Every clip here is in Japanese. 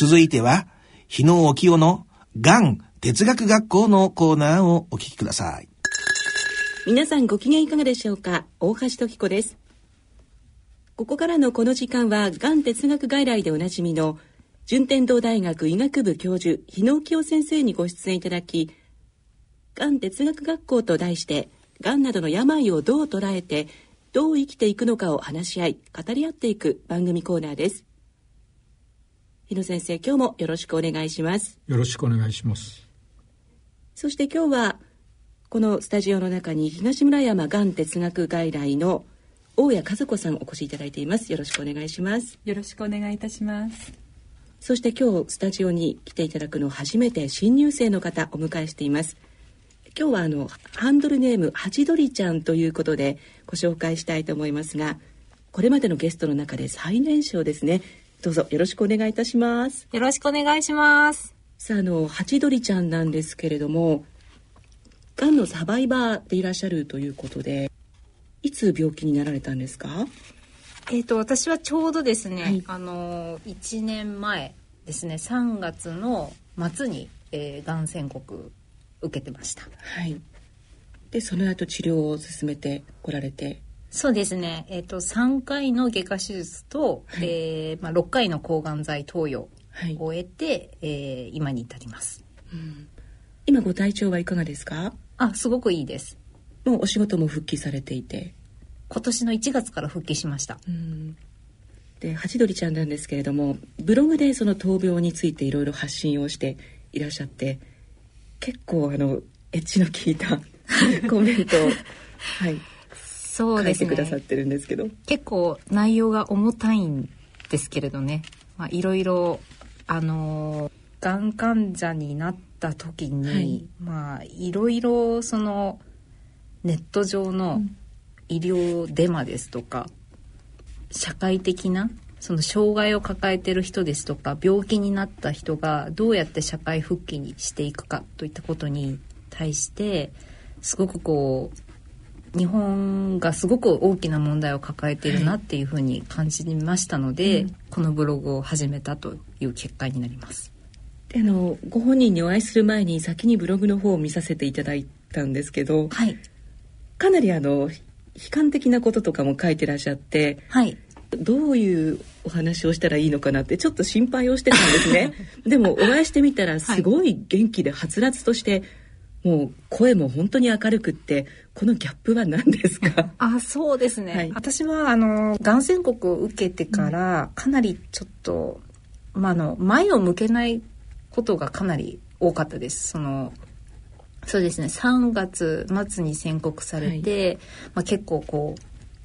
続いては、日野沖夫のがん哲学学校のコーナーをお聞きください。皆さんご機嫌いかがでしょうか？大橋時子です。ここからのこの時間は、がん哲学外来でおなじみの、順天堂大学医学部教授、日野清先生にご出演いただき、がん哲学学校と題して、がんなどの病をどう捉えて、どう生きていくのかを話し合い、語り合っていく番組コーナーです。日野先生、今日もよろしくお願いします。よろしくお願いします。そして今日は、このスタジオの中に東村山がん哲学外来の大谷和子さんお越しいただいています。よろしくお願いします。よろしくお願いいたします。そして今日スタジオに来ていただくの初めて新入生の方お迎えしています。今日はあのハンドルネームハチドリちゃんということでご紹介したいと思いますがこれまでのゲストの中で最年少ですねどうぞよろしくお願いいたします。よろしくお願いします。さああのハチドリちゃんなんですけれどもがんのサバイバーでいらっしゃるということでいつ病気になられたんですか？えっ、ー、と私はちょうどですね、はい、あの1年前ですね3月の末に、えー、がん宣告受けてました。はい。でその後治療を進めてこられてそうですね、えーと、3回の外科手術と、はい、えー、まあ、6回の抗がん剤投与を終えて、はい、えー、今に至ります、うん、今ご体調はいかがですか？あ、すごくいいです。もうお仕事も復帰されていて。今年の1月から復帰しました。で、ハチドリちゃんなんですけれども、ブログでその闘病についていろいろ発信をしていらっしゃって、結構あの、エッジの効いた コメントを、はい。そうですね。書いてくださってるんですけど。結構内容が重たいんですけれどね。まあ、いろいろ、あのー、がん患者になった時に、はい、まあいろいろそのネット上の医療デマですとか、うん、社会的なその障害を抱えてる人ですとか病気になった人がどうやって社会復帰にしていくかといったことに対してすごくこう日本がすごく大きな問題を抱えているなっていうふうに感じましたので、はい。うん、このブログを始めたという結果になります。あのご本人にお会いする前に先にブログの方を見させていただいたんですけど、はい、かなりあの悲観的なこととかも書いてらっしゃって、はい、どういうお話をしたらいいのかなってちょっと心配をしてたんですね。でもお会いしてみたらすごい元気ではつらつとして、もう声も本当に明るくってこのギャップは何ですか？あそうですね、はい、私はあのがん宣告を受けてからかなりちょっと、まあ、あの前を向けないことがかなり多かったです。そのそうですね。3月末に宣告されて、はい、まあ、結構こう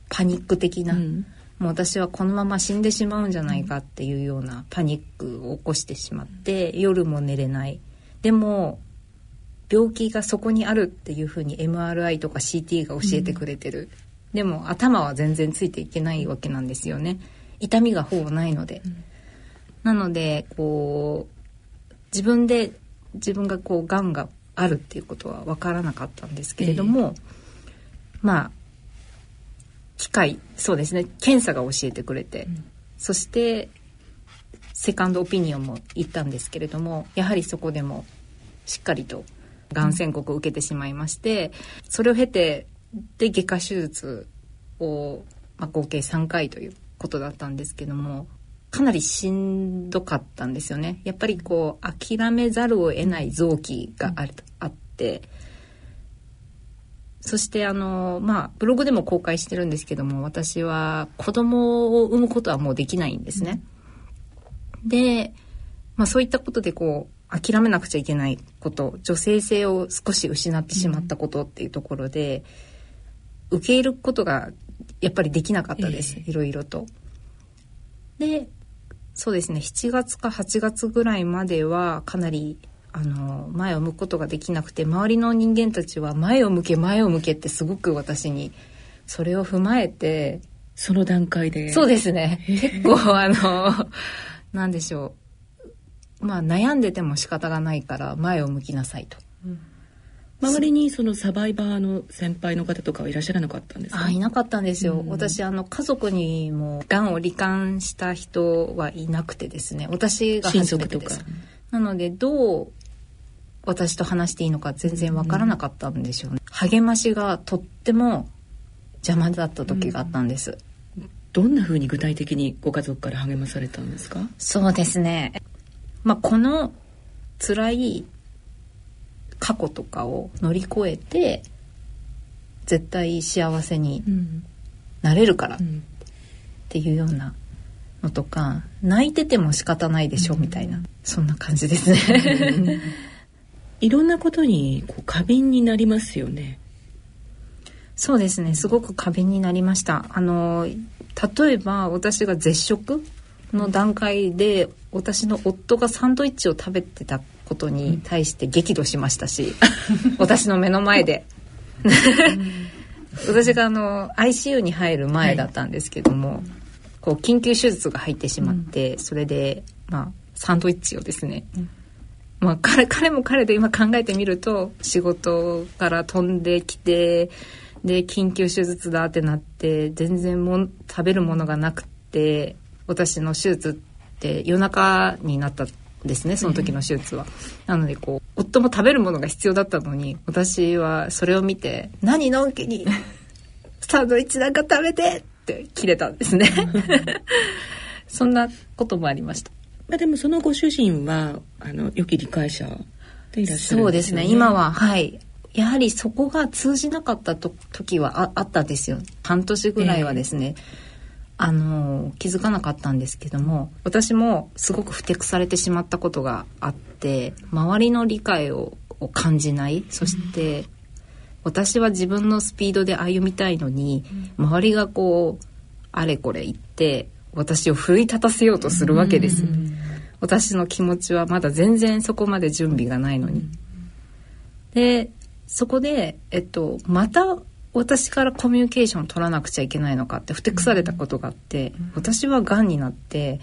パニック的な、うん、もう私はこのまま死んでしまうんじゃないかっていうようなパニックを起こしてしまって、夜も寝れない。でも病気がそこにあるっていうふうに MRI とか CT が教えてくれてる、うん、でも頭は全然ついていけないわけなんですよね。痛みがほぼないので、うん、なのでこう自分で自分がこうがんがあるっていうことは分からなかったんですけれども、えー、まあ機械そうですね。検査が教えてくれて、うん、そしてセカンドオピニオンも行ったんですけれどもやはりそこでもしっかりとがん宣告を受けてしまいまして、それを経てで外科手術を、まあ、合計3回ということだったんですけどもかなりしんどかったんですよね。やっぱりこう諦めざるを得ない臓器があるあってそしてあのまあブログでも公開してるんですけども私は子供を産むことはもうできないんですね。で、まあ、そういったことでこう諦めなくちゃいけないこと女性性を少し失ってしまったことっていうところで、受け入れることがやっぱりできなかったです、いろいろと。でそうですね7月か8月ぐらいまではかなりあの前を向くことができなくて周りの人間たちは前を向け前を向けってすごく私にそれを踏まえてその段階で。そうですね。結構あの何でしょうまあ悩んでても仕方がないから前を向きなさいと。うん、周りにそのサバイバーの先輩の方とかはいらっしゃらなかったんですか？あいなかったんですよ、うん、私あの家族にもがんを罹患した人はいなくてですね。私が初めてです。なのでどう私と話していいのか全然わからなかったんでしょうね、うん、励ましがとっても邪魔だった時があったんです、うん、どんな風に具体的にご家族から励まされたんですか？そうですねまあこの辛い過去とかを乗り越えて絶対幸せになれるからっていうようなのとか泣いてても仕方ないでしょみたいなそんな感じですね。いろんなことにこう過敏になりますよね。そうですね。すごく過敏になりました。あの例えば私が絶食の段階で私の夫がサンドイッチを食べてたことに対して激怒しましたし、私の目の前で。私があの ICU に入る前だったんですけども、はい、こう緊急手術が入ってしまって、うん、それでまあサンドイッチをですね、うん、まあ彼彼も彼で今考えてみると仕事から飛んできてで緊急手術だってなって全然も食べるものがなくて私の手術って夜中になったですねその時の手術は。なのでこう夫も食べるものが必要だったのに私はそれを見て「何のんきに サンドイッチなんか食べて!」って切れたんですね。そんなこともありました。まあ、でもそのご主人はあの良き理解者でいらっしゃる、ね、そうですね今ははいやはりそこが通じなかったと時はああったですよ半年ぐらいはですね、えーあの気づかなかったんですけども私もすごくふてくされてしまったことがあって周りの理解を感じないそして、私は自分のスピードで歩みたいのに、周りがこうあれこれ言って私を奮い立たせようとするわけです、私の気持ちはまだ全然そこまで準備がないのに。でそこで、えっと、また私からコミュニケーションを取らなくちゃいけないのかってふてくされたことがあって、私はがんになって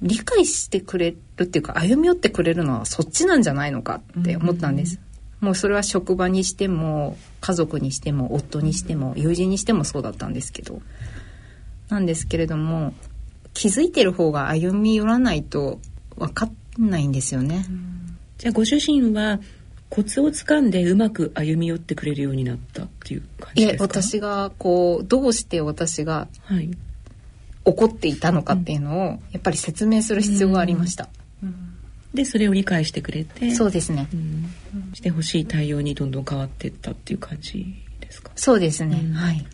理解してくれるっていうか歩み寄ってくれるのはそっちなんじゃないのかって思ったんです。もうそれは職場にしても家族にしても夫にしても友人にしてもそうだったんですけどなんですけれども気づいてる方が歩み寄らないと分かんないんですよね。じゃあご主人はコツをつかんでうまく歩み寄ってくれるようになったっていう感じですか？私がこうどうして私が怒っていたのかっていうのをやっぱり説明する必要がありました。でそれを理解してくれてそうですね、うん、してほしい対応にどんどん変わっていったっていう感じですか？そうですね、うん、はい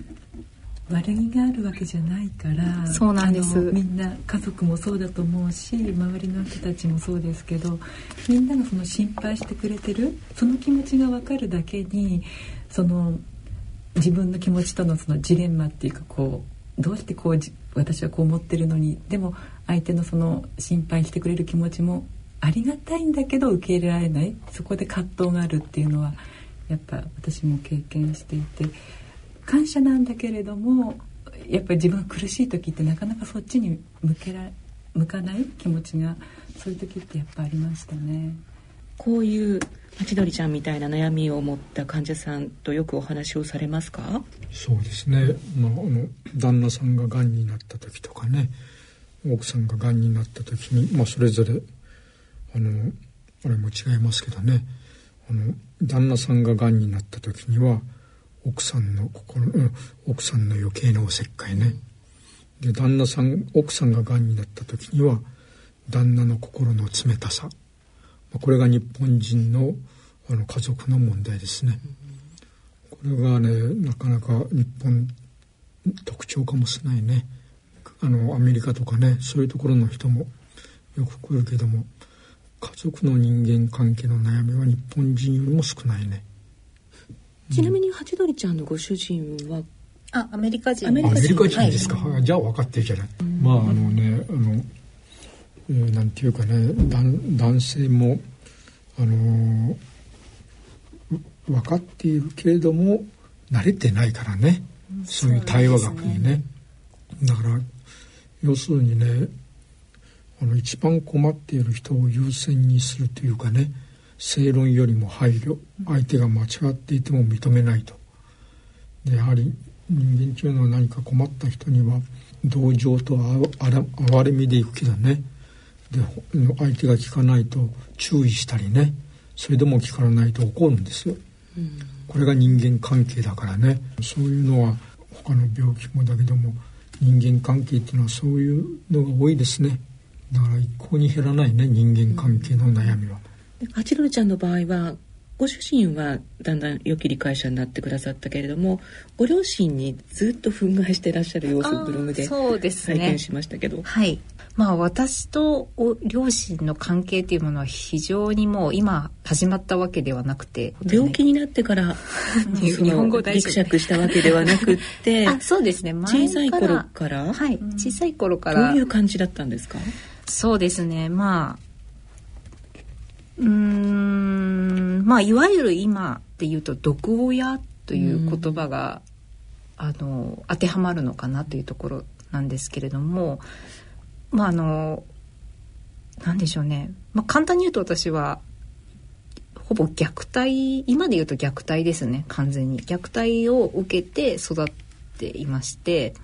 悪気があるわけじゃないからそうなんですみんな家族もそうだと思うし周りの人たちもそうですけどみんながその心配してくれてるその気持ちが分かるだけにその自分の気持ちとのそのジレンマっていうかこうどうしてこう私はこう思ってるのにでも相手のその心配してくれる気持ちもありがたいんだけど受け入れられないそこで葛藤があるっていうのはやっぱ私も経験していて。感謝なんだけれどもやっぱり自分が苦しい時ってなかなかそっちに向けら向かない気持ちがそういう時ってやっぱありましたね。こういう千鳥ちゃんみたいな悩みを持った患者さんとよくお話をされますか？そうですね、まあ、あの旦那さんががんになった時とかね奥さんががんになった時に、まあ、それぞれあのあれも違いますけどね。あの旦那さんががんになった時には奥さんの心、奥さんの余計なおせっかいね。で、旦那さん、奥さんが癌になった時には、旦那の心の冷たさ。これが日本人のあの家族の問題ですね。これがね、なかなか日本特徴かもしれないね。あの、アメリカとかね、そういうところの人もよく来るけども、家族の人間関係の悩みは日本人よりも少ないね。ちなみにハチドリちゃんのご主人は？あアメリカ人。アメリカ人ですか、はい、じゃあ分かってるじゃない、うん、まああのねあの、えー、なんていうかね男男性もあの分かっているけれども慣れてないからね、うん、そういう対話学にね、ね、だから要するにねあの一番困っている人を優先にするというかね正論よりも配慮相手が間違っていても認めないと。でやはり人間というのは何か困った人には同情と哀れみでいくけどね。で相手が聞かないと注意したりね。それでも聞かないと怒るんですよ、うん、これが人間関係だからね。そういうのは他の病気もだけども人間関係っていうのはそういうのが多いですね。だから一向に減らないね人間関係の悩みは。ハチロルちゃんの場合はご主人はだんだん良き理解者になってくださったけれどもご両親にずっと憤慨してらっしゃる様子ブログで拝見しましたけど、ね、はい。まあ私と両親の関係っていうものは非常にもう今始まったわけではなくて病気になってから 日本語大ギクシャクしたわけではなくってあ そうですね。小さい頃からはい。小さい頃からどういう感じだったんですか？そうですね。まあうんまあいわゆる今っていうと毒親という言葉が、あの当てはまるのかなというところなんですけれどもまああの何でしょうね、まあ、簡単に言うと私はほぼ虐待今で言うと虐待ですね完全に。虐待を受けて育っていまして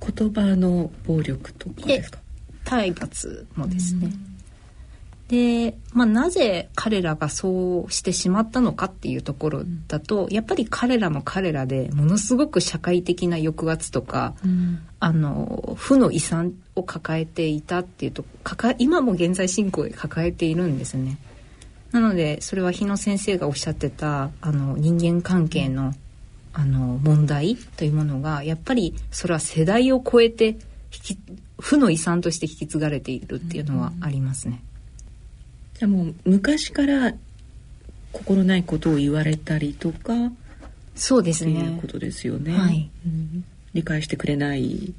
言葉の暴力とかですか？体罰もですね、うんで、まあ、なぜ彼らがそうしてしまったのかっていうところだと、やっぱり彼らも彼らでものすごく社会的な抑圧とか、うん、あの負の遺産を抱えていたっていうと今も現在進行で抱えているんですね。なのでそれは日野先生がおっしゃってたあの人間関係のあの問題というものがやっぱりそれは世代を超えて引き負の遺産として引き継がれているっていうのはありますね。うんじゃあもう昔から心ないことを言われたりとかそうですね。いうことですよね、はい、うん、理解してくれない。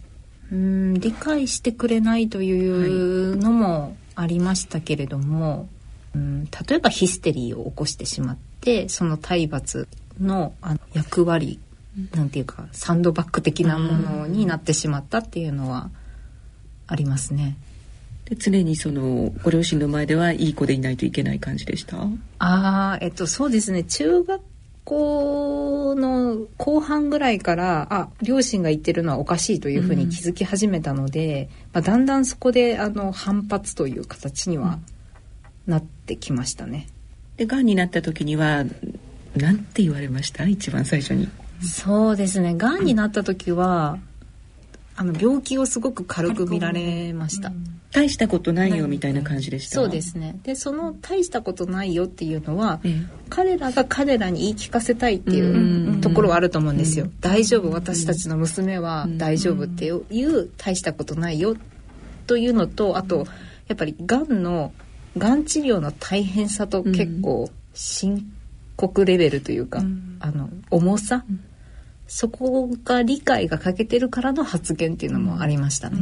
うん理解してくれないというのもありましたけれども、はい、うん例えばヒステリーを起こしてしまってその体罰のあの役割なんていうかサンドバッグ的なものになってしまったっていうのはありますね。で常にそのご両親の前ではいい子でいないといけない感じでした？ああえっとそうですね。中学校の後半ぐらいからあ両親が言ってるのはおかしいというふうに気づき始めたので、うん、まあ、だんだんそこであの反発という形にはなってきましたね。でがんになった時には何て言われました？一番最初に。そうですね。がんになった時はあの病気をすごく軽く見られました。う。ん大したことないよみたいな感じでした。そうですね。でその大したことないよっていうのは、彼らが彼らに言い聞かせたいっていうところはあると思うんですよ、大丈夫私たちの娘は大丈夫っていう大したことないよというのとあとやっぱりがんのがん治療の大変さと結構深刻レベルというか、あの重さ、そこが理解が欠けてるからの発言っていうのもありましたね。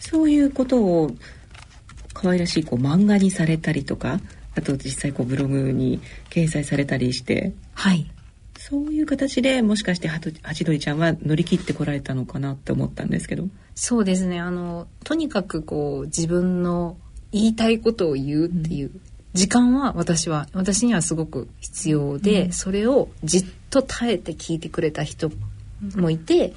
そういうことを可愛らしいこう漫画にされたりとかあと実際こうブログに掲載されたりして。はい。そういう形でもしかしてハチドリちゃんは乗り切ってこられたのかなって思ったんですけど。そうですね。あのとにかくこう自分の言いたいことを言うっていう、時間は私は私にはすごく必要で、うん、それをじっと耐えて聞いてくれた人もいて、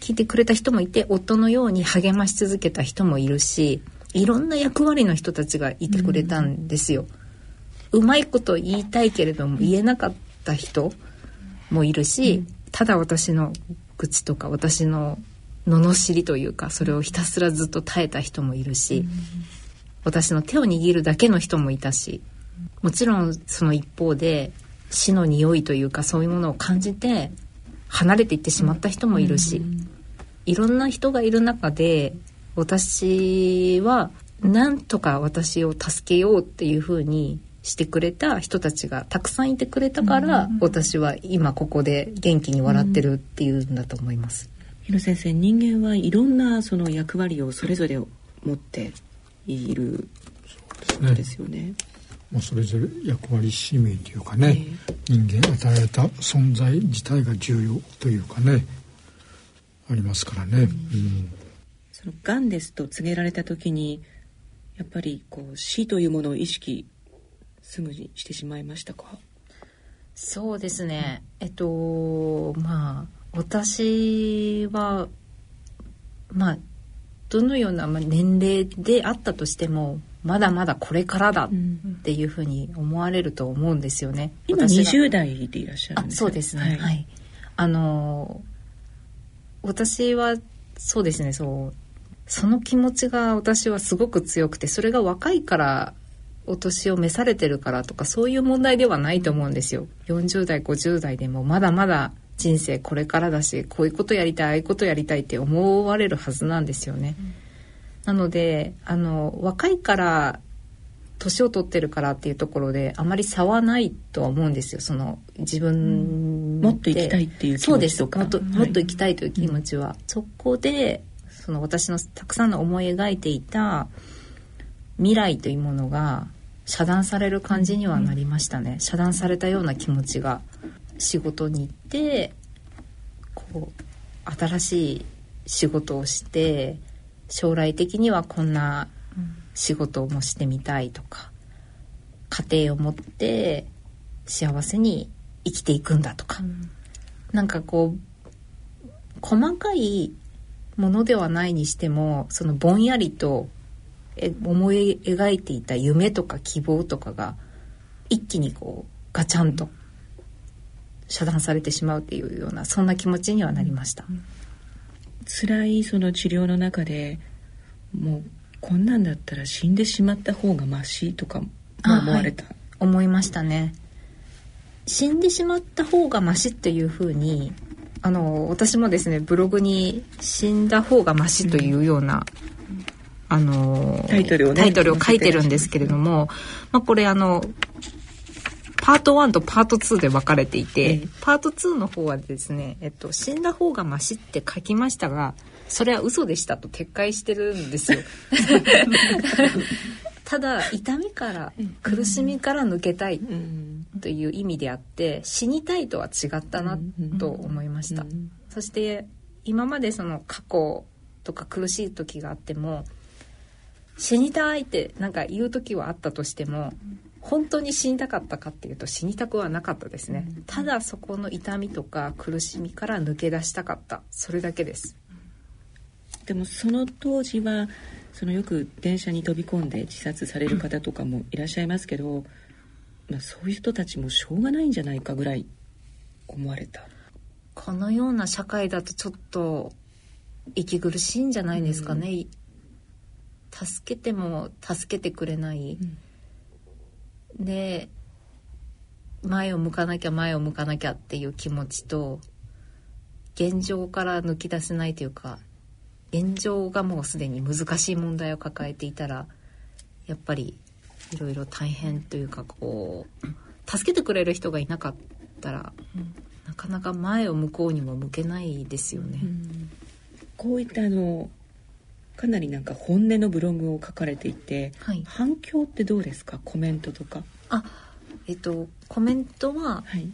聞いてくれた人もいて夫のように励まし続けた人もいるしいろんな役割の人たちがいてくれたんですよ。うまいこと言いたいけれども言えなかった人もいるし、ただ私の愚痴とか私の罵りというかそれをひたすらずっと耐えた人もいるし、私の手を握るだけの人もいたしもちろんその一方で死の匂いというかそういうものを感じて離れていってしまった人もいるし、いろんな人がいる中で私はなんとか私を助けようっていうふうにしてくれた人たちがたくさんいてくれたから、私は今ここで元気に笑ってるっていうんだと思います。広先生人間はいろんなその役割をそれぞれ持っているそうですよね。まあ、それぞれ役割使命というかね、人間与えた存在自体が重要というかねありますからね。うん、そのがんですと告げられた時にやっぱりこう死というものを意識すぐにしてしまいましたか？そうですね、えっとまあ私はまあどのような年齢であったとしてもまだまだこれからだっていうふうに思われると思うんですよね。今20代でいらっしゃるんですかそうですね。はい、はい。あの私はそうですねそうその気持ちが私はすごく強くてそれが若いからお年を召されてるからとかそういう問題ではないと思うんですよ。40代50代でもまだまだ人生これからだしこういうことやりたいああいうことやりたいって思われるはずなんですよね。うん、なのであの若いから年を取ってるからっていうところであまり差はないとは思うんですよ。その自分、うん、もっと行きたいっていう気持ちとか。もっと、もっと行きたいという気持ちは、はい、そこでその私のたくさんの思い描いていた未来というものが遮断される感じにはなりましたね、遮断されたような気持ちが仕事に行ってこう新しい仕事をして将来的にはこんな仕事もしてみたいとか家庭を持って幸せに生きていくんだとか、うん、なんかこう細かいものではないにしてもそのぼんやりと思い描いていた夢とか希望とかが一気にこうガチャンと遮断されてしまうっていうようなそんな気持ちにはなりました。辛いその治療の中でもうこんなんだったら死んでしまった方がマシとか思われた、はい、思いましたね。死んでしまった方がマシっていうふうにあの私もですねブログに死んだ方がマシというような、うん、あのタイトルを、ね、タイトルを書いてるんですけれども、まあ、これあのパート1とパート2で分かれていて、パート2の方はですね、えっと、死んだ方がマシって書きましたが、それは嘘でしたと撤回してるんですよ。ただ痛みから苦しみから抜けたいという意味であって死にたいとは違ったなと思いました。そして今までその過去とか苦しい時があっても死にたいってなんか言う時はあったとしても本当に死にたかったかっていうと死にたくはなかったですね、うん、ただそこの痛みとか苦しみから抜け出したかった。それだけです。でもその当時はそのよく電車に飛び込んで自殺される方とかもいらっしゃいますけど、まあ、そういう人たちもしょうがないんじゃないかぐらい思われた。このような社会だとちょっと息苦しいんじゃないですかね、うん、助けても助けてくれない、うんで前を向かなきゃ前を向かなきゃっていう気持ちと現状から抜き出せないというか現状がもうすでに難しい問題を抱えていたらやっぱりいろいろ大変というかこう助けてくれる人がいなかったら、うん、なかなか前を向こうにも向けないですよね。うん、こういったあのかなりなんか本音のブログを書かれていて、はい、反響ってどうですか？コメントとか。あえっとコメントは、はい、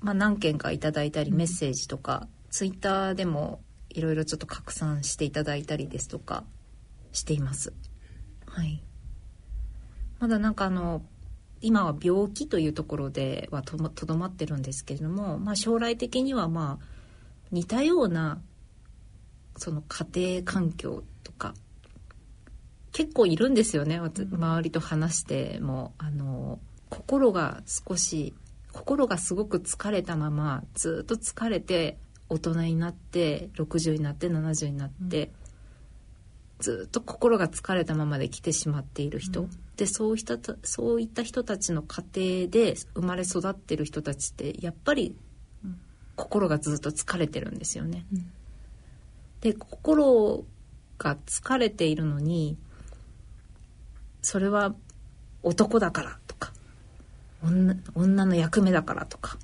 まあ、何件かいただいたりメッセージとか、うん、ツイッターでもいろいろちょっと拡散していただいたりですとかしています。はい。まだなんかあの今は病気というところではとどまってるんですけれども、まあ、将来的にはまあ似たようなその家庭環境とか結構いるんですよね。周りと話しても。あの心が少し心がすごく疲れたままずっと疲れて大人になって60になって70になって、うん、ずっと心が疲れたままで来てしまっている人、うん、でそうしたそういった人たちの家庭で生まれ育ってる人たちってやっぱり心がずっと疲れてるんですよね。うんで心が疲れているのにそれは男だからとか女女の役目だからとか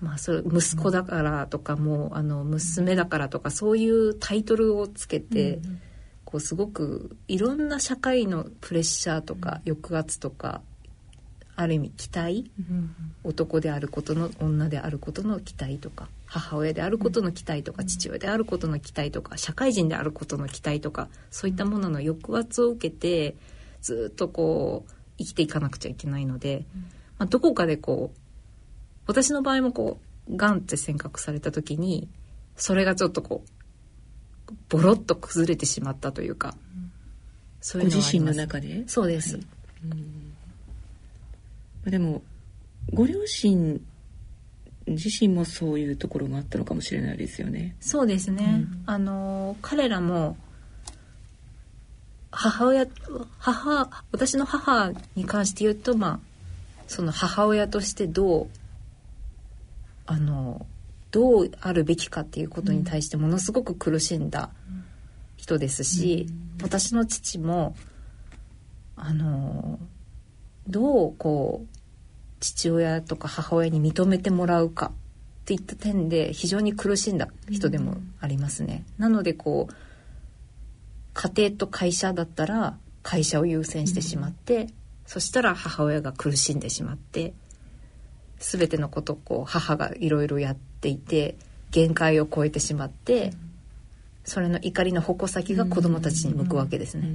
まあそれ息子だからとかもうあの娘だからとかそういうタイトルをつけて、こうすごくいろんな社会のプレッシャーとか抑圧とかある意味期待、男であることの女であることの期待とか母親であることの期待とか、父親であることの期待とか社会人であることの期待とかそういったものの抑圧を受けてずっとこう生きていかなくちゃいけないので、まあ、どこかでこう私の場合もこうがんって宣告された時にそれがちょっとこうボロッと崩れてしまったというか、そういうの自身の中で？そうです、はい、うん、でもご両親自身もそういうところがあったのかもしれないですよね。そうですね。うん、あの彼らも母親母私の母に関して言うとまあその母親としてどうあのどうあるべきかっていうことに対してものすごく苦しんだ人ですし、うん、私の父もあのどうこう父親とか母親に認めてもらうかっていった点で非常に苦しんだ人でもありますね。うん、なのでこう家庭と会社だったら会社を優先してしまって、うん、そしたら母親が苦しんでしまって全てのことをこう母がいろいろやっていて限界を超えてしまって、それの怒りの矛先が子どもたちに向くわけですね。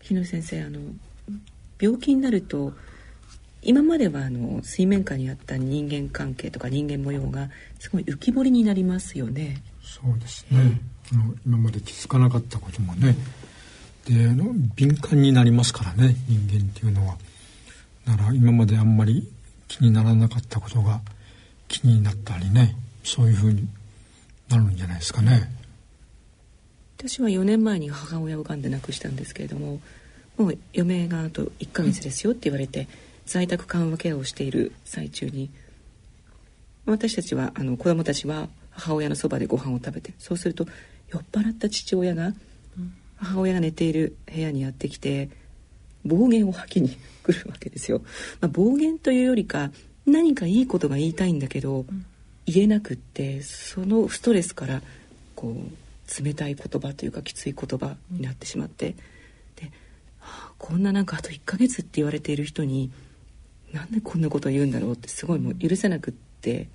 日野先生あの病気になると今まではあの水面下にあった人間関係とか人間模様がすごい浮き彫りになりますよね。そうですね。あの今まで気づかなかったこともね、であの敏感になりますからね人間っていうのは。なら今まであんまり気にならなかったことが気になったりねそういうふうになるんじゃないですかね。私は4年前に母親をがんで亡くしたんですけれどももう余命があと1ヶ月ですよって言われて、在宅緩和ケアをしている最中に私たちはあの子供たちは母親のそばでご飯を食べてそうすると酔っ払った父親が母親が寝ている部屋にやってきて暴言を吐きに 来るわけですよ。まあ、暴言というよりか何かいいことが言いたいんだけど、言えなくってそのストレスからこう冷たい言葉というかきつい言葉になってしまって、で、はあ、こんななんかあと1ヶ月って言われている人になんでこんなこと言うんだろうってすごいもう許せなくって。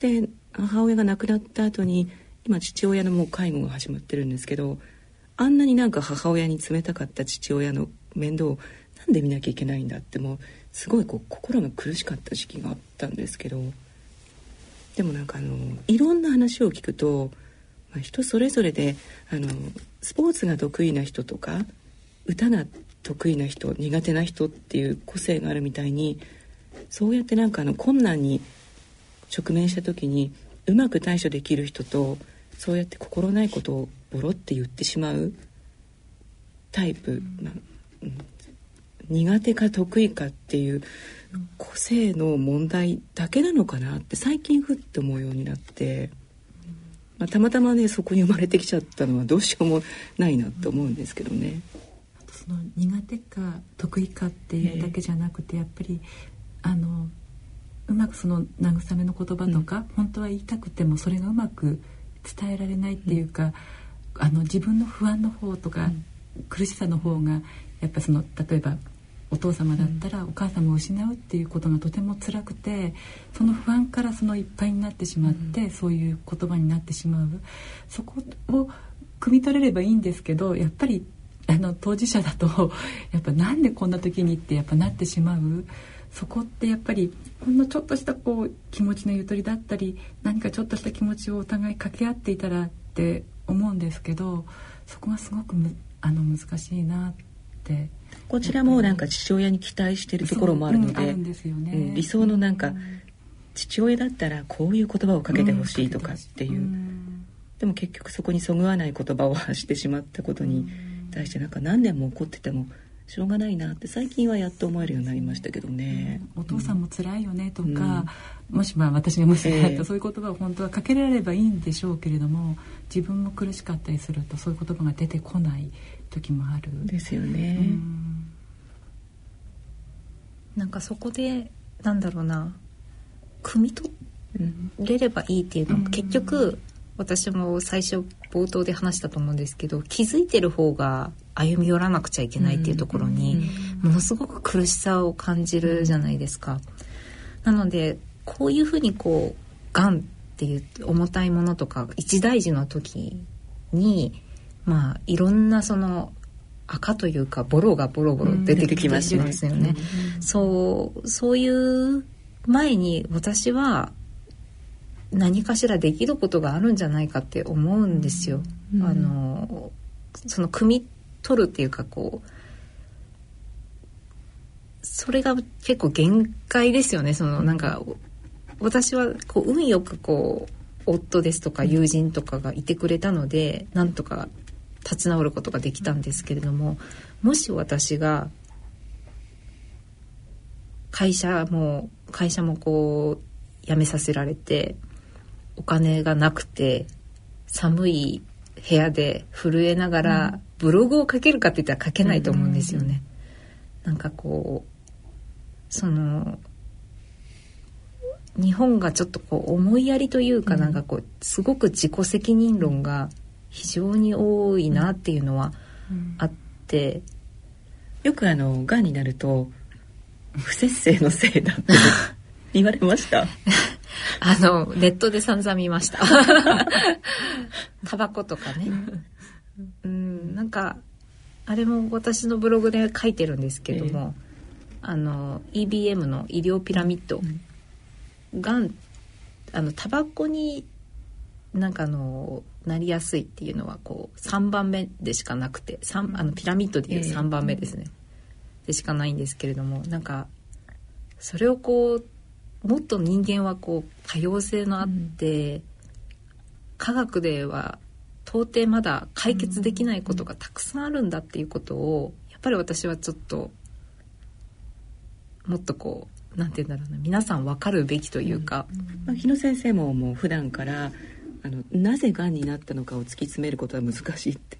で母親が亡くなった後に今父親のもう介護が始まってるんですけどあんなになんか母親に冷たかった父親の面倒をなんで見なきゃいけないんだってもうすごいこう心が苦しかった時期があったんですけど。でもなんかあのいろんな話を聞くと、まあ、人それぞれであのスポーツが得意な人とか歌が得意な人苦手な人っていう個性があるみたいにそうやってなんかあの困難に直面した時にうまく対処できる人とそうやって心ないことをボロって言ってしまうタイプ、まあうん、苦手か得意かっていう個性の問題だけなのかなって最近ふって思うようになって、まあ、たまたまねそこに生まれてきちゃったのはどうしようもないなと思うんですけどね。その苦手か得意かっていうだけじゃなくてやっぱりあのうまくその慰めの言葉とか、うん、本当は言いたくてもそれがうまく伝えられないっていうか、うん、あの自分の不安の方とか、うん、苦しさの方がやっぱその例えばお父様だったらお母様を失うっていうことがとても辛くてその不安からそのいっぱいになってしまって、そういう言葉になってしまう。そこを汲み取れればいいんですけどやっぱりあの当事者だと やっぱなんでこんな時にってやっぱなってしまう？そこってやっぱりほんのちょっとしたこう気持ちのゆとりだったり何かちょっとした気持ちをお互い掛け合っていたらって思うんですけどそこがすごくあの難しいなって。こちらもなんか父親に期待してるところもあるので、うんね、理想のなんか、父親だったらこういう言葉をかけてほしいとかっていう、でも結局そこにそぐわない言葉を発してしまったことに、対してなんか何年も怒っててもしょうがないなって最近はやっと思えるようになりましたけどね、うん、お父さんも辛いよねとか、うん、もしまあ私が娘だったらそういう言葉を本当はかけられればいいんでしょうけれども自分も苦しかったりするとそういう言葉が出てこない時もある。ですよね、うん、なんかそこでなんだろうな汲み取れればいいっていうのは、結局私も最初冒頭で話したと思うんですけど気づいてる方が歩み寄らなくちゃいけないっていうところにものすごく苦しさを感じるじゃないですか。なのでこういうふうにこうがんっていう重たいものとか一大事の時にまあいろんなその赤というかボロがボロボロ出てきますよね。そうそういう前に私は何かしらできることがあるんじゃないかって思うんですよ。あのその汲み取るっていうかこうそれが結構限界ですよね。そのなんか私はこう運よくこう夫ですとか友人とかがいてくれたのでなんとか立ち直ることができたんですけれどももし私が会社も会社もこう辞めさせられてお金がなくて寒い部屋で震えながらブログを書けるかって言ったら書けないと思うんですよね。なんかこうその日本がちょっとこう思いやりというかなんかこうすごく自己責任論が非常に多いなっていうのはあって、よくあのがんになると不節制のせいだって言われました あのネットで散々見ました。タバコとかね。うん。なんかあれも私のブログで書いてるんですけども、えー、あの EBM の医療ピラミッド、がんあのタバコになんかあのなりやすいっていうのはこう3番目でしかなくてあのピラミッドでいう3番目ですね、でしかないんですけれどもなんかそれをこうもっと人間はこう多様性のあって、うん、科学では到底まだ解決できないことがたくさんあるんだっていうことをやっぱり私はちょっともっとこうなんて言うんだろうな皆さん分かるべきというか、うんまあ、日野先生ももう普段からあのなぜがんになったのかを突き詰めることは難しいって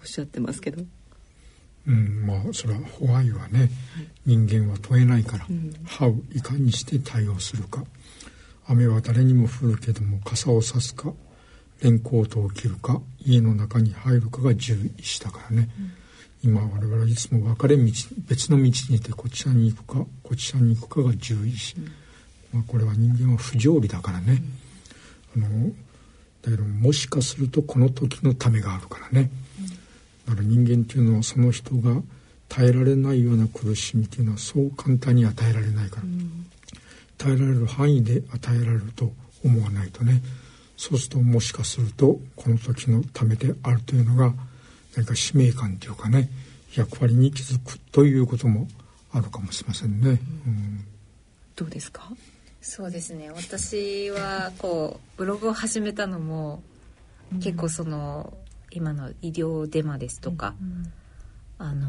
おっしゃってますけど。うんまあそれはホワイはね、はい、人間は問えないから、うん、歯をいかにして対応するか。雨は誰にも降るけども傘を差すかレンコートを着るか家の中に入るかが獣医師だからね、うん、今我々はいつも分かれ道別の道にいてこちらに行くかこちらに行くかが獣医師、うん、まあ、これは人間は不条理だからね、あのだけどもしかするとこの時のためがあるからね、だから人間っていうのはその人が耐えられないような苦しみっていうのはそう簡単に与えられないから、耐えられる範囲で与えられると思わないとね。そうするともしかするとこの時のためであるというのが何か使命感というかね。役割に気づくということもあるかもしれませんね。うん、どうですか？そうですね。私はこうブログを始めたのも、結構その今の医療デマですとか、あの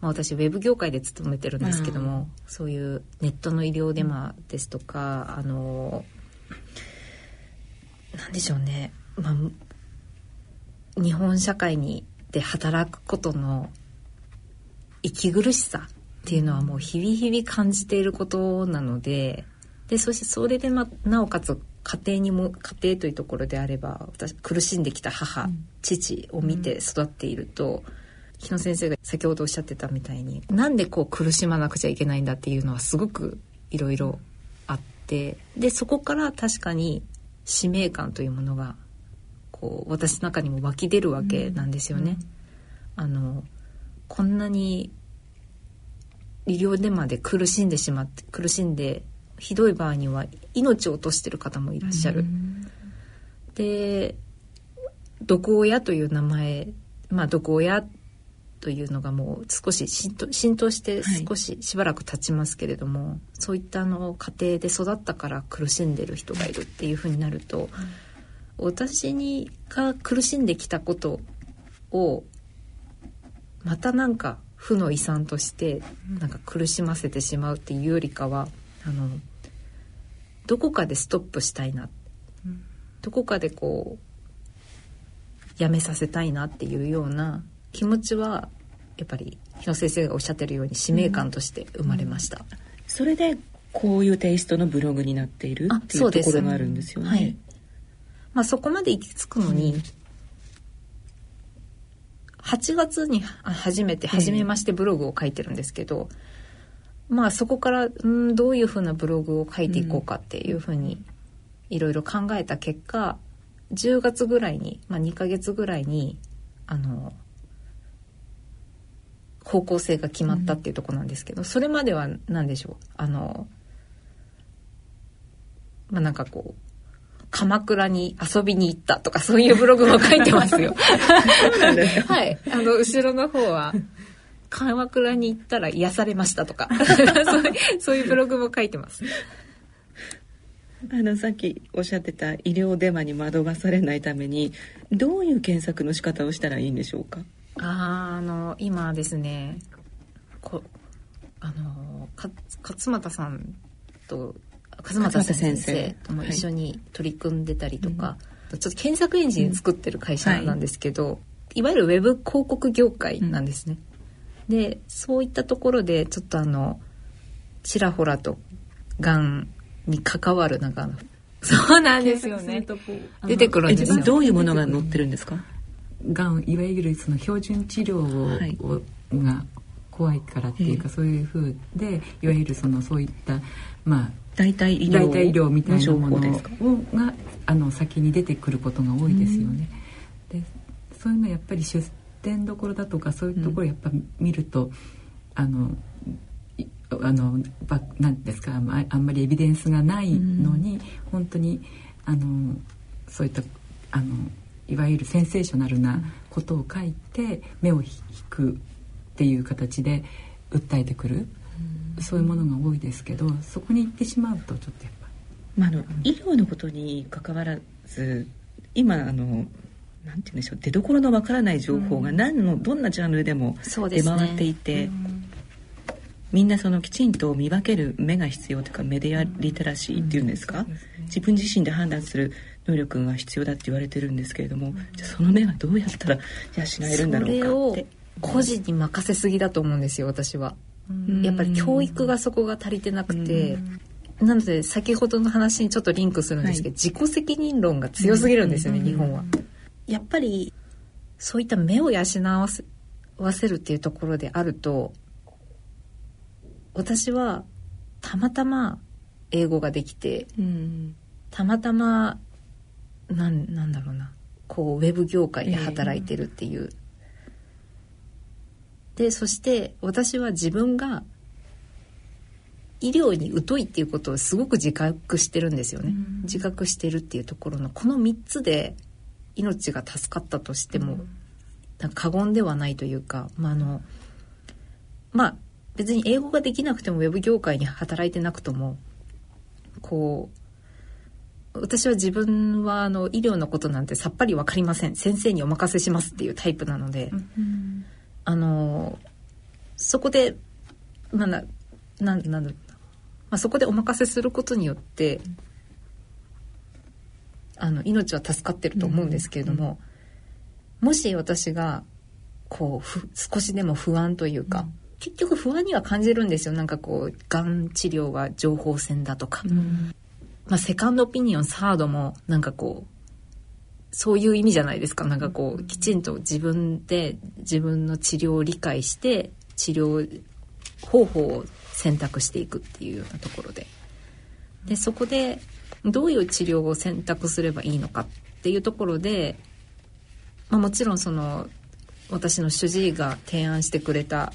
まあ、私ウェブ業界で勤めてるんですけども、そういうネットの医療デマですとか、あのなんでしょうね、まあ、日本社会にで働くことの息苦しさっていうのはもう日々日々感じていることなのででそしてそれで、ま、なおかつ家庭にも家庭というところであれば私苦しんできた母、うん、父を見て育っていると、日野先生が先ほどおっしゃってたみたいになんでこう苦しまなくちゃいけないんだっていうのはすごくいろいろあってでそこから確かに使命感というものがこう私の中にも湧き出るわけなんですよね。うん、あのこんなに医療でまで苦しんでしまって苦しんでひどい場合には命を落としてる方もいらっしゃる。で毒親という名前まあ毒親というのがもう少し浸透浸透して少ししばらく経ちますけれども、はい、そういったあの家庭で育ったから苦しんでる人がいるっていうふうになると、私にが苦しんできたことをまたなんか負の遺産としてなんか苦しませてしまうっていうよりかはあのどこかでストップしたいな、うん、どこかでこうやめさせたいなっていうような気持ちはやっぱり日野先生がおっしゃってるように使命感として生まれました、うん、それでこういうテイストのブログになっているっていうところがあるんですよね。はい、まあ、そこまで行き着くのに、うん。8月に初めて初めましてブログを書いてるんですけど、まあそこからんどういうふうなブログを書いていこうかっていうふうにいろいろ考えた結果10月ぐらいに、まあ、2ヶ月ぐらいにあの方向性が決まったっていうとこなんですけど、それまでは何でしょう？あのまあなんかこう鎌倉に遊びに行ったとかそういうブログも書いてますよ。はい。あの、後ろの方は、鎌倉に行ったら癒されましたとか。そういう、ブログも書いてます。あのさっきおっしゃってた医療デマに惑わされないためにどういう検索の仕方をしたらいいんでしょうか？ああの今ですねこあの勝俣さんと勝俣先生とも一緒に取り組んでたりとか、はい、ちょっと検索エンジン作ってる会社なんですけど、うんはい、いわゆるウェブ広告業界なんですね。うん、でそういったところでちょっとあのちらほらとがんに関わるなんかそうなんですよね。出てくるんですよ。どういうものが載ってるんですか？がんいわゆるその標準治療を、はい、が怖いからっていうか、そういうふうでいわゆるそのそういったまあ代替医療代替医療みたいなものがあの先に出てくることが多いですよね。でそういうのやっぱり出店どころだとかそういうところやっぱ見ると、うん、あのあのなんですかあんまりエビデンスがないのに、うん、本当にあのそういったあのいわゆるセンセーショナルなことを書いて目を引くっていう形で訴えてくる、うん、そういうものが多いですけどそこに行ってしまうとちょっとやっぱ。まあ、あの医療のことに関わらず今あのなんて言うんでしょう出どころのわからない情報が何の、どんなジャンルでも出回っていて、みんなそのきちんと見分ける目が必要というかメディアリテラシーっていうんですか、自分自身で判断する能力が必要だって言われてるんですけれども、じゃその目はどうやったら養えるんだろうかって。個人に任せすぎだと思うんですよ私は。やっぱり教育がそこが足りてなくて。なので先ほどの話にちょっとリンクするんですけど、はい、自己責任論が強すぎるんですよね、日本は。やっぱりそういった目を養わせわせるっていうところであると私はたまたま英語ができて、うん、たまたまなんなんだろうなこうウェブ業界で働いてるっていう。えー、でそして私は自分が医療に疎いっていうことをすごく自覚してるんですよね、うん、自覚してるっていうところのこの3つで命が助かったとしても、うん、過言ではないというかまああのまあ別に英語ができなくてもウェブ業界に働いてなくともこう私は自分はあの医療のことなんてさっぱり分かりません。先生にお任せしますっていうタイプなので、うん、あのそこでまあななんなんだまあ、そこでお任せすることによってあの命は助かってると思うんですけれども、もし私がこう少しでも不安というか、うん。結局不安には感じるんですよ。なんかこうがん治療は情報戦だとか、うん、まあ、セカンドオピニオンサードもなんかこうそういう意味じゃないですか。なんかこうきちんと自分で自分の治療を理解して治療方法を選択していくっていうようなところで。でそこでどういう治療を選択すればいいのかっていうところで、まあ、もちろんその私の主治医が提案してくれた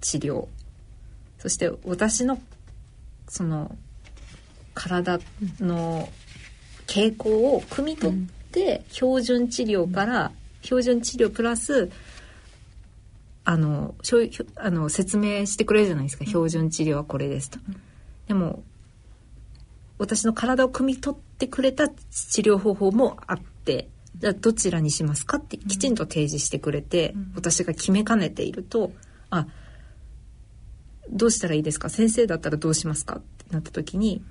治療そして私のその体の傾向を汲み取って標準治療から標準治療プラスあのあの説明してくれるじゃないですか。標準治療はこれですと。でも私の体を汲み取ってくれた治療方法もあってじゃあどちらにしますかってきちんと提示してくれて、私が決めかねているとあどうしたらいいですか？先生だったらどうしますか？ってなった時に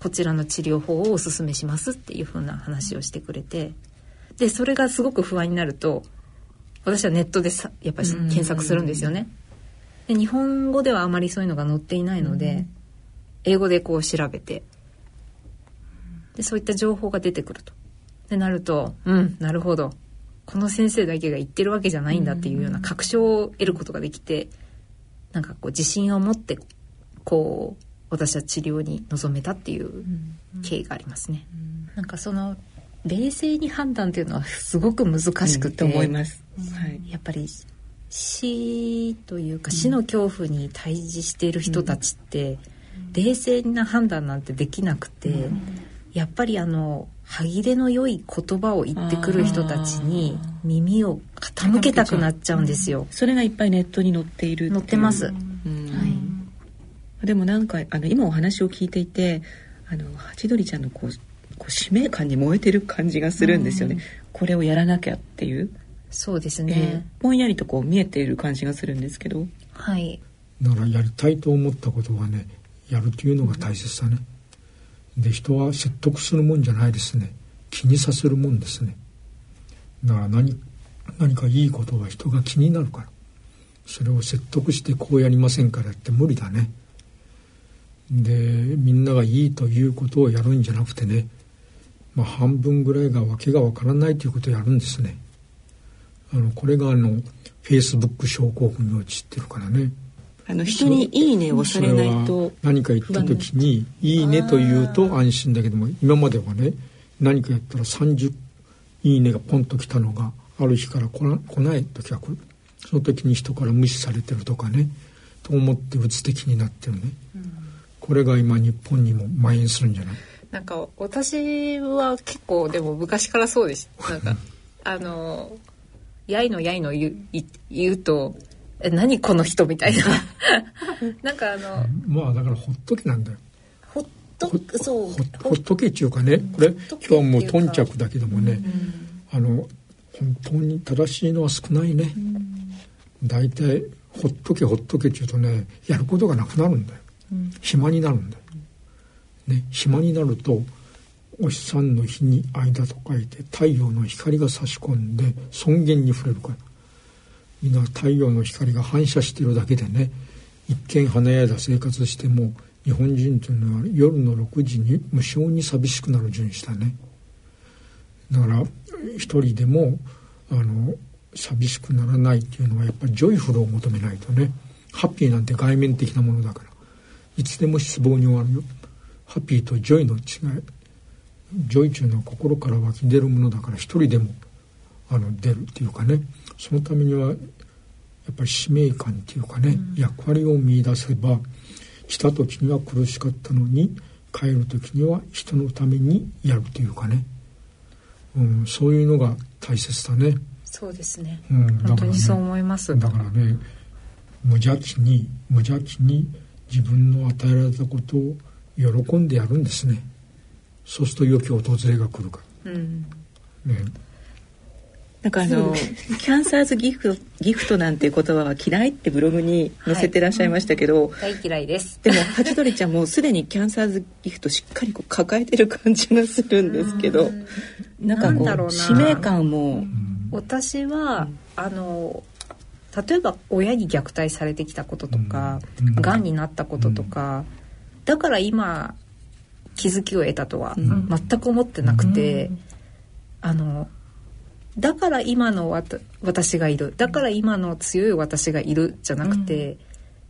こちらの治療法をおすすめしますっていう風な話をしてくれてでそれがすごく不安になると私はネットでさやっぱり検索するんですよね。で日本語ではあまりそういうのが載っていないので、英語でこう調べて。でそういった情報が出てくると。でなるとうんなるほど。この先生だけが言ってるわけじゃないんだっていうような確証を得ることができて。なんかこう自信を持ってこう私は治療に臨めたっていう経緯がありますね。うん。うん、なんかその冷静に判断っていうのはすごく難しくて、うん、思います、はい、やっぱり死というか死の恐怖に対峙している人たちって、冷静な判断なんてできなくて、やっぱりあの歯切れの良い言葉を言ってくる人たちに耳を傾けたくなっちゃうんですよ。それがいっぱいネットに載っている載ってます。はい。でもなんかあの今お話を聞いていて、あのハチドリちゃんのこうこう使命感に燃えてる感じがするんですよね。これをやらなきゃっていう。そうですね、えー、ぼんやりとこう見えている感じがするんですけど。はい。だからやりたいと思ったことはね、やるというのが大切だね。で人は説得するもんじゃないですね。気にさせるもんですね。だから何何かいいことが人が気になるから。それを説得してこうやりませんからって無理だね。でみんながいいということをやるんじゃなくてね、まあ、半分ぐらいが訳がわからないということをやるんですね。あのこれがあのフェイスブック症候群に陥ってるからね。あの人に「いいね」をされないと何か言った時に「いいね」と言うと安心だけども今まではね何かやったら30いいねがポンと来たのがある日から来な来ない時は来るその時に人から無視されてるとかねと思ってうつ的になってるね、うん、これが今日本にも蔓延するんじゃない？なんか私は結構でも昔からそうですなんかあのやいのやいの言う言うとえ何この人みたいな。なんかあのまあだからほっとけなんだよ。ほっとそう。ほっとけっていうかね。これ今日はもう頓着だけどもね、あの本当に正しいのは少ないね、大体ほっとけほっとけっていうとねやることがなくなるんだよ、暇になるんだよ、ね、暇になるとお日さんの日に間と書いて太陽の光が差し込んで尊厳に触れるから皆太陽の光が反射してるだけでね一見華やいだ生活しても日本人というのは夜の6時に無性に寂しくなる順子だね。だから一人でもあの寂しくならないっていうのはやっぱり joyful を求めないとねハッピーなんて外面的なものだからいつでも失望に終わるよ。ハッピーと joy の違い joy というのは心から湧き出るものだから一人でもあの出るっていうかねそのためにはやっぱり使命感っていうかね、うん、役割を見いだせば来た時には苦しかったのに帰る時には人のためにやるというかね、うん、そういうのが大切だね。そうですね。うん、本当にそう思います。だからね、無邪気に無邪気に自分の与えられたことを喜んでやるんですね。そうすると良き訪れが来るから。うん、ね。なんかあのキャンサーズギフトギフトなんていう言葉は嫌いってブログに載せてらっしゃいましたけど、はいうん、大嫌いです。でもハチドリちゃんもすでにキャンサーズギフトしっかりこう抱えてる感じがするんですけどなんかこう使命感も。私はあの例えば親に虐待されてきたこととか、が、うん。になったこととか、だから今気づきを得たとは全く思ってなくて、あのだから今の私がいる。だから今の強い私がいるじゃなくて、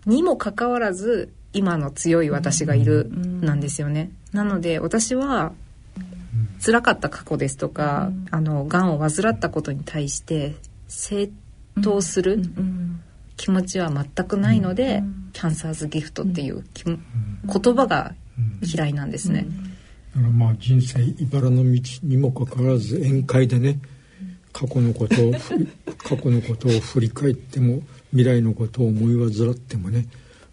うん、にもかかわらず今の強い私がいるなんですよね。なので私は辛かった過去ですとか、うん、あの癌を患ったことに対して正当する気持ちは全くないので、うん、キャンサーズギフトっていう言葉が嫌いなんですね。だからまあ人生茨の道にもかかわらず宴会でね過去のことを過去のことを振り返っても未来のことを思い患ってもね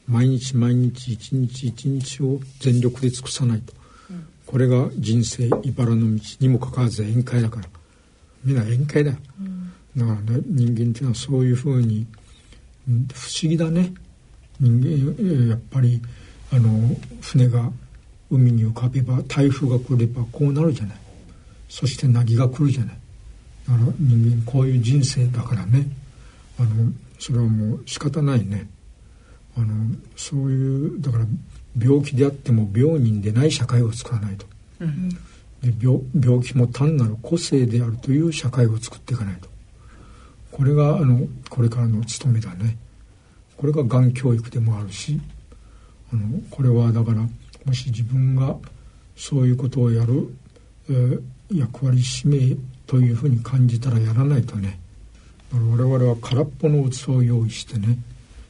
毎日毎日一日一日を全力で尽くさないと、うん、これが人生茨の道にもかかわらず宴会だから。みんな宴会だよ、うん、だからね人間っていうのはそういうふうに不思議だね。人間やっぱりあの船が海に浮かべば台風が来ればこうなるじゃない。そして凪が来るじゃないだから人間こういう人生だからね。あのそれはもう仕方ないね。あのそういうだから病気であっても病人でない社会を作らないと、うん、で病病気も単なる個性であるという社会を作っていかないと。これがあのこれからの務めだね。これががん教育でもあるしあのこれはだからもし自分がそういうことをやる、えー、役割使命というふうに感じたらやらないとね。我々は空っぽの器を用意してね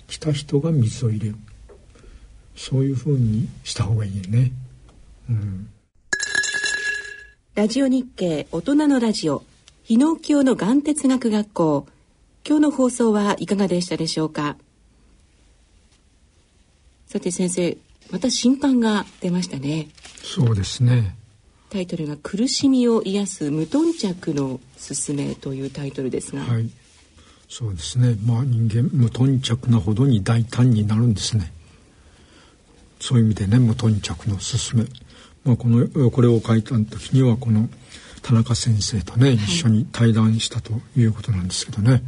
来た人が水を入れる。そういうふうにした方がいいね。うん、ラジオ日経大人のラジオ日野京の眼哲学学校。今日の放送はいかがでしたでしょうか？さて先生また新刊が出ましたね。そうですねタイトルが苦しみを癒す無頓着のすすめというタイトルですが。はい。そうですね。まあ人間無頓着なほどに大胆になるんですね。そういう意味でね無頓着のすすめ、まあ、このこれを書いた時にはこの田中先生とね、はい、一緒に対談したということなんですけどね。はい。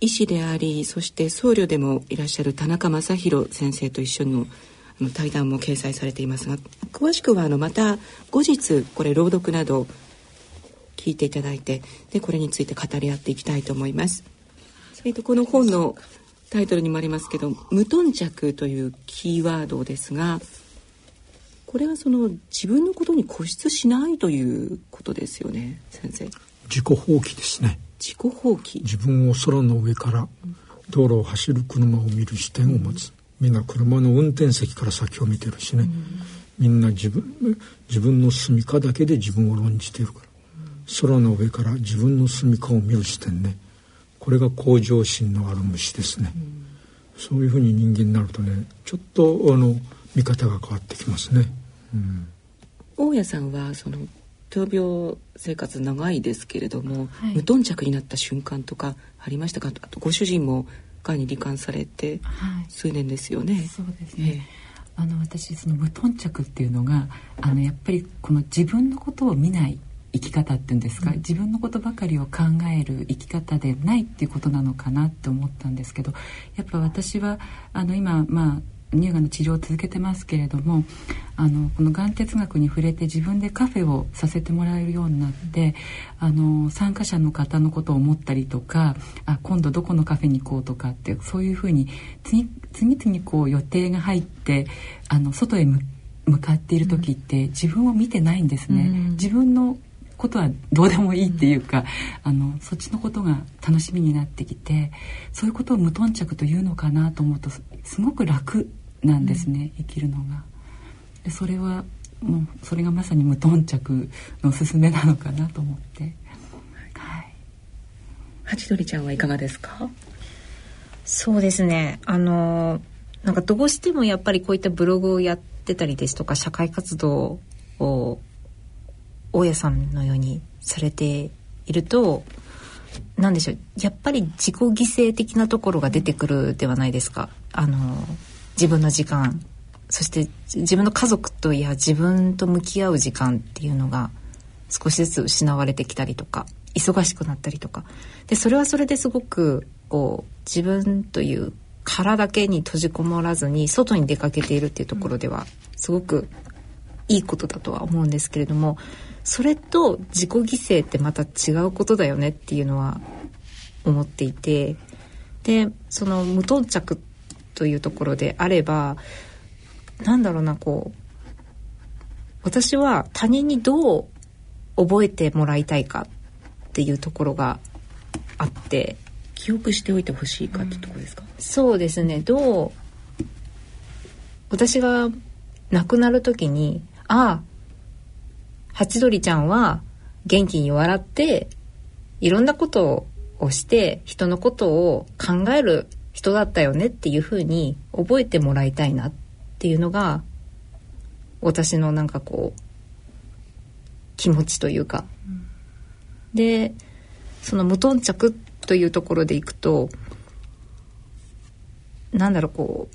医師でありそして僧侶でもいらっしゃる田中正弘先生と一緒の対談も掲載されていますが詳しくはあのまた後日これ朗読など聞いていただいてでこれについて語り合っていきたいと思います。えっとこの本のタイトルにもありますけど「無頓着」というキーワードですがこれはその自分のことに固執しないということですよね先生。自己放棄ですね。自己放棄。自分を空の上から道路を走る車を見る視点を持つ、うん、みんな車の運転席から先を見てるしね、うん、みんな自分自分の住みかだけで自分を論じているから、うん、空の上から自分の住みかを見る視点ね。これが向上心のある虫ですね、そういうふうに人間になるとねちょっとあの見方が変わってきますね。うん、大家さんはその闘病生活長いですけれども、はい、無頓着になった瞬間とかありましたか？あとご主人もがんに罹患されて数年ですよね。はい、そうですね、えー、あの私その無頓着っていうのがあのやっぱりこの自分のことを見ない生き方っていうんですか、うん、自分のことばかりを考える生き方でないっていうことなのかなって思ったんですけどやっぱ私はあの今まあ乳がんの治療を続けてますけれどもあのこのがん哲学に触れて自分でカフェをさせてもらえるようになってあの参加者の方のことを思ったりとかあ今度どこのカフェに行こうとかってそういうふうに次々にこう予定が入ってあの外へ向かっている時って自分を見てないんですね。うん、自分のことはどうでもいいっていうか、あのそっちのことが楽しみになってきてそういうことを無頓着というのかなと思うとすごく楽なんですね、生きるのが。でそれはもうそれがまさに無頓着のすすめなのかなと思って。はい。ハチドリちゃんはいかがですか？そうですね。あのなんかどうしてもやっぱりこういったブログをやってたりですとか社会活動を大家さんのようにされていると何でしょうやっぱり自己犠牲的なところが出てくるではないですか。あの自分の時間。そして自分の家族といや自分と向き合う時間っていうのが少しずつ失われてきたりとか忙しくなったりとか。でそれはそれですごくこう自分という殻だけに閉じこもらずに外に出かけているっていうところではすごくいいことだとは思うんですけれどもそれと自己犠牲ってまた違うことだよねっていうのは思っていてでその無頓着というところであればなんだろうなこう私は他人にどう覚えてもらいたいかっていうところがあって記憶しておいてほしいかってところですか、うん、そうですねどう私が亡くなる時にああハチドリちゃんは元気に笑っていろんなことをして人のことを考える人だったよねっていうふうに覚えてもらいたいなっていうのが私のなんかこう気持ちというか、うん、でその無頓着というところでいくとなんだろうこ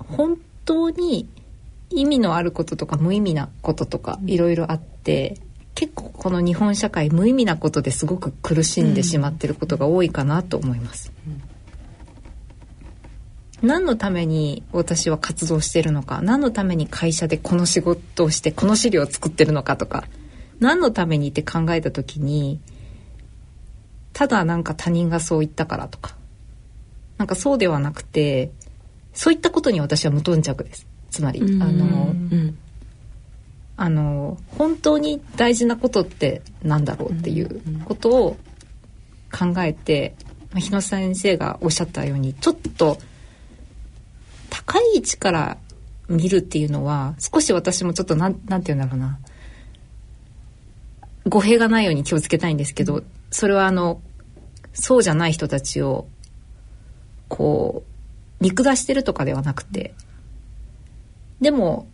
う本当に意味のあることとか無意味なこととかいろいろあって、結構この日本社会無意味なことですごく苦しんでしまってることが多いかなと思います。うん、何のために私は活動してるのか何のために会社でこの仕事をしてこの資料を作ってるのかとか何のためにって考えた時にただなんか他人がそう言ったからとかなんかそうではなくてそういったことに私は無頓着です。つまりあの、うんあの本当に大事なことってなんだろうっていうことを考えて、まあ、日野先生がおっしゃったようにちょっと高い位置から見るっていうのは少し私もちょっとなんなんて言うんだろうな。語弊がないように気をつけたいんですけどそれはあのそうじゃない人たちをこう見下してるとかではなくてでも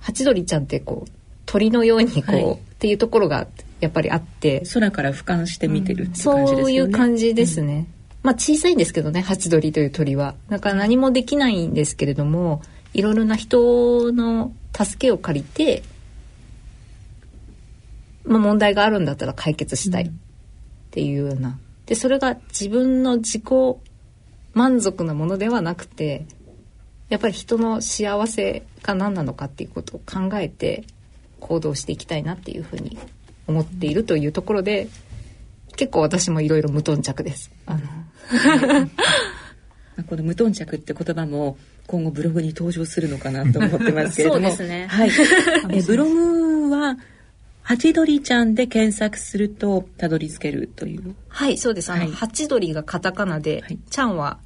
ハチドリちゃんってこう鳥のようにこう、はい、っていうところがやっぱりあって空から俯瞰して見てるっていう感じですよね、そういう感じですね、うん、まあ小さいんですけどねハチドリという鳥は。だから何もできないんですけれどもいろいろな人の助けを借りて、まあ、問題があるんだったら解決したいっていうような。でそれが自分の自己満足なものではなくてやっぱり人の幸せが何なのかっていうことを考えて行動していきたいなっていうふうに思っているというところで結構私もいろいろ無頓着です。あの この無頓着って言葉も今後ブログに登場するのかなと思ってますけれども。そうですね。はい。えブログはハチドリちゃんで検索するとたどり着けるという？はい、そうです。あの、はい、ハチドリがカタカナで、はい、ちゃんは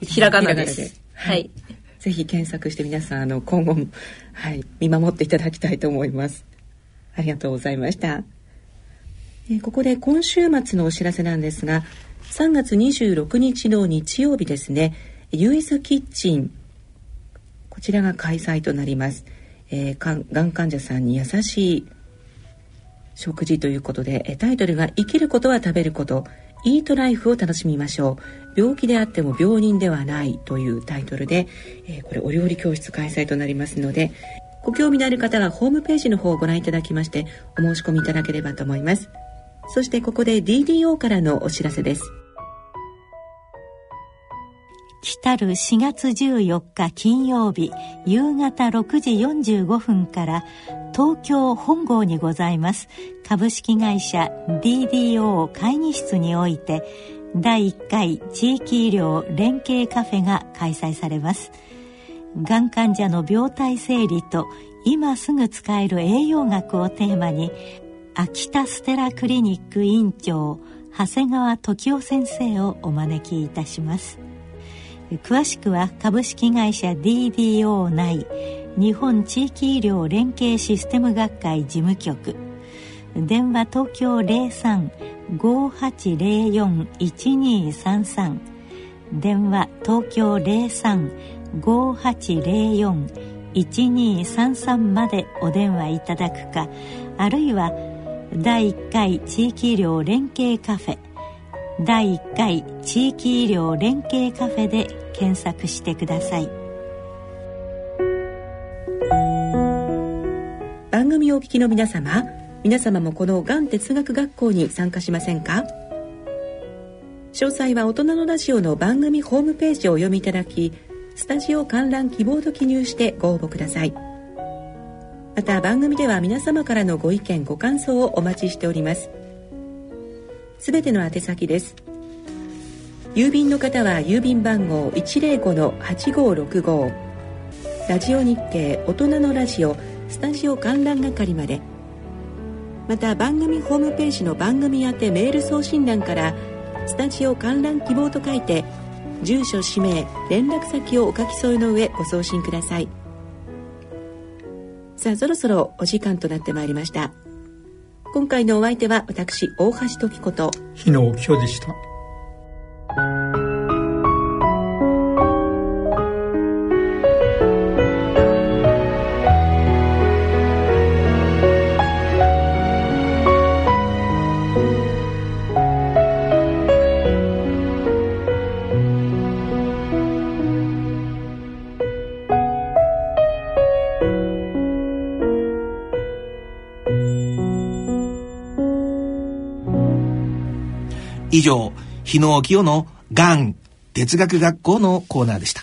ひらがなです。はい。ぜひ検索して皆さん、あの、今後も、はい、見守っていただきたいと思います。ありがとうございました。えここで今週末のお知らせなんですが、3月26日の日曜日ですね、ユイズキッチン、こちらが開催となります。えー、がん患者さんに優しい食事ということで、タイトルが生きることは食べること、イートライフを楽しみましょう。病気であっても病人ではないというタイトルで、えー、これお料理教室開催となりますのでご興味のある方はホームページの方をご覧いただきましてお申し込みいただければと思います。そしてここで DDO からのお知らせです。来る4月14日金曜日夕方6時45分から東京本郷にございます。株式会社 DDO 会議室において第1回地域医療連携カフェが開催されます。がん患者の病態整理と今すぐ使える栄養学をテーマに秋田ステラクリニック院長長谷川時夫先生をお招きいたします。詳しくは株式会社 DDO 内日本地域医療連携システム学会事務局。電話東京0358041233電話東京0358041233までお電話いただくかあるいは第1回地域医療連携カフェ。第1回地域医療連携カフェで検索してください。番組をお聞きの皆様皆様もこのがん哲学学校に参加しませんか？詳細は大人のラジオの番組ホームページをお読みいただきスタジオ観覧希望と記入してご応募ください。また番組では皆様からのご意見ご感想をお待ちしております。すべての宛先です。郵便の方は郵便番号105-8565ラジオ日経大人のラジオスタジオ観覧係まで。また番組ホームページの番組宛てメール送信欄からスタジオ観覧希望と書いて住所氏名連絡先をお書き添えの上ご送信ください。さあそろそろお時間となってまいりました。今回のお相手は私大橋時子と。日野沖でした。以上、日野清のがん哲学学校のコーナーでした。